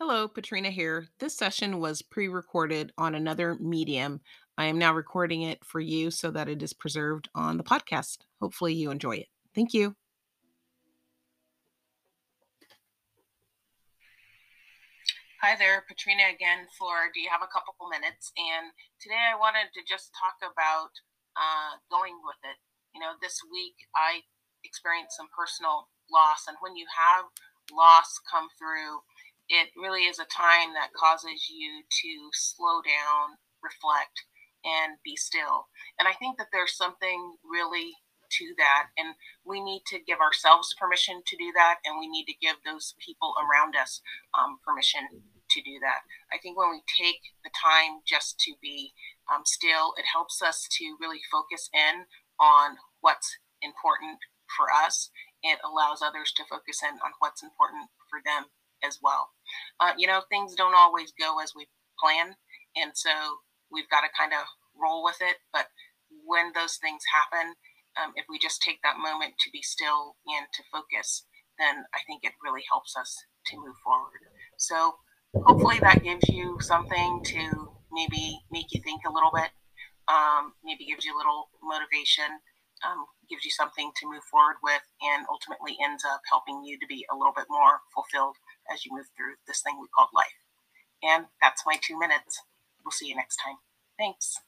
Hello, Patrina here. This session was pre recorded on another medium. I am now recording it for you so that it is preserved on the podcast. Hopefully, you enjoy it. Thank you. Hi there, Patrina again for Do You Have a Couple Minutes? And today I wanted to just talk about uh, going with it. You know, this week I experienced some personal loss, and when you have loss come through, it really is a time that causes you to slow down, reflect, and be still. And I think that there's something really to that. And we need to give ourselves permission to do that. And we need to give those people around us um, permission to do that. I think when we take the time just to be um, still, it helps us to really focus in on what's important for us. It allows others to focus in on what's important for them as well. Uh, you know, things don't always go as we plan, and so we've got to kind of roll with it. But when those things happen, um, if we just take that moment to be still and to focus, then I think it really helps us to move forward. So hopefully that gives you something to maybe make you think a little bit, um, maybe gives you a little motivation, um, gives you something to move forward with, and ultimately ends up helping you to be a little bit more fulfilled as you move through this thing we call life. And that's my two minutes. We'll see you next time. Thanks.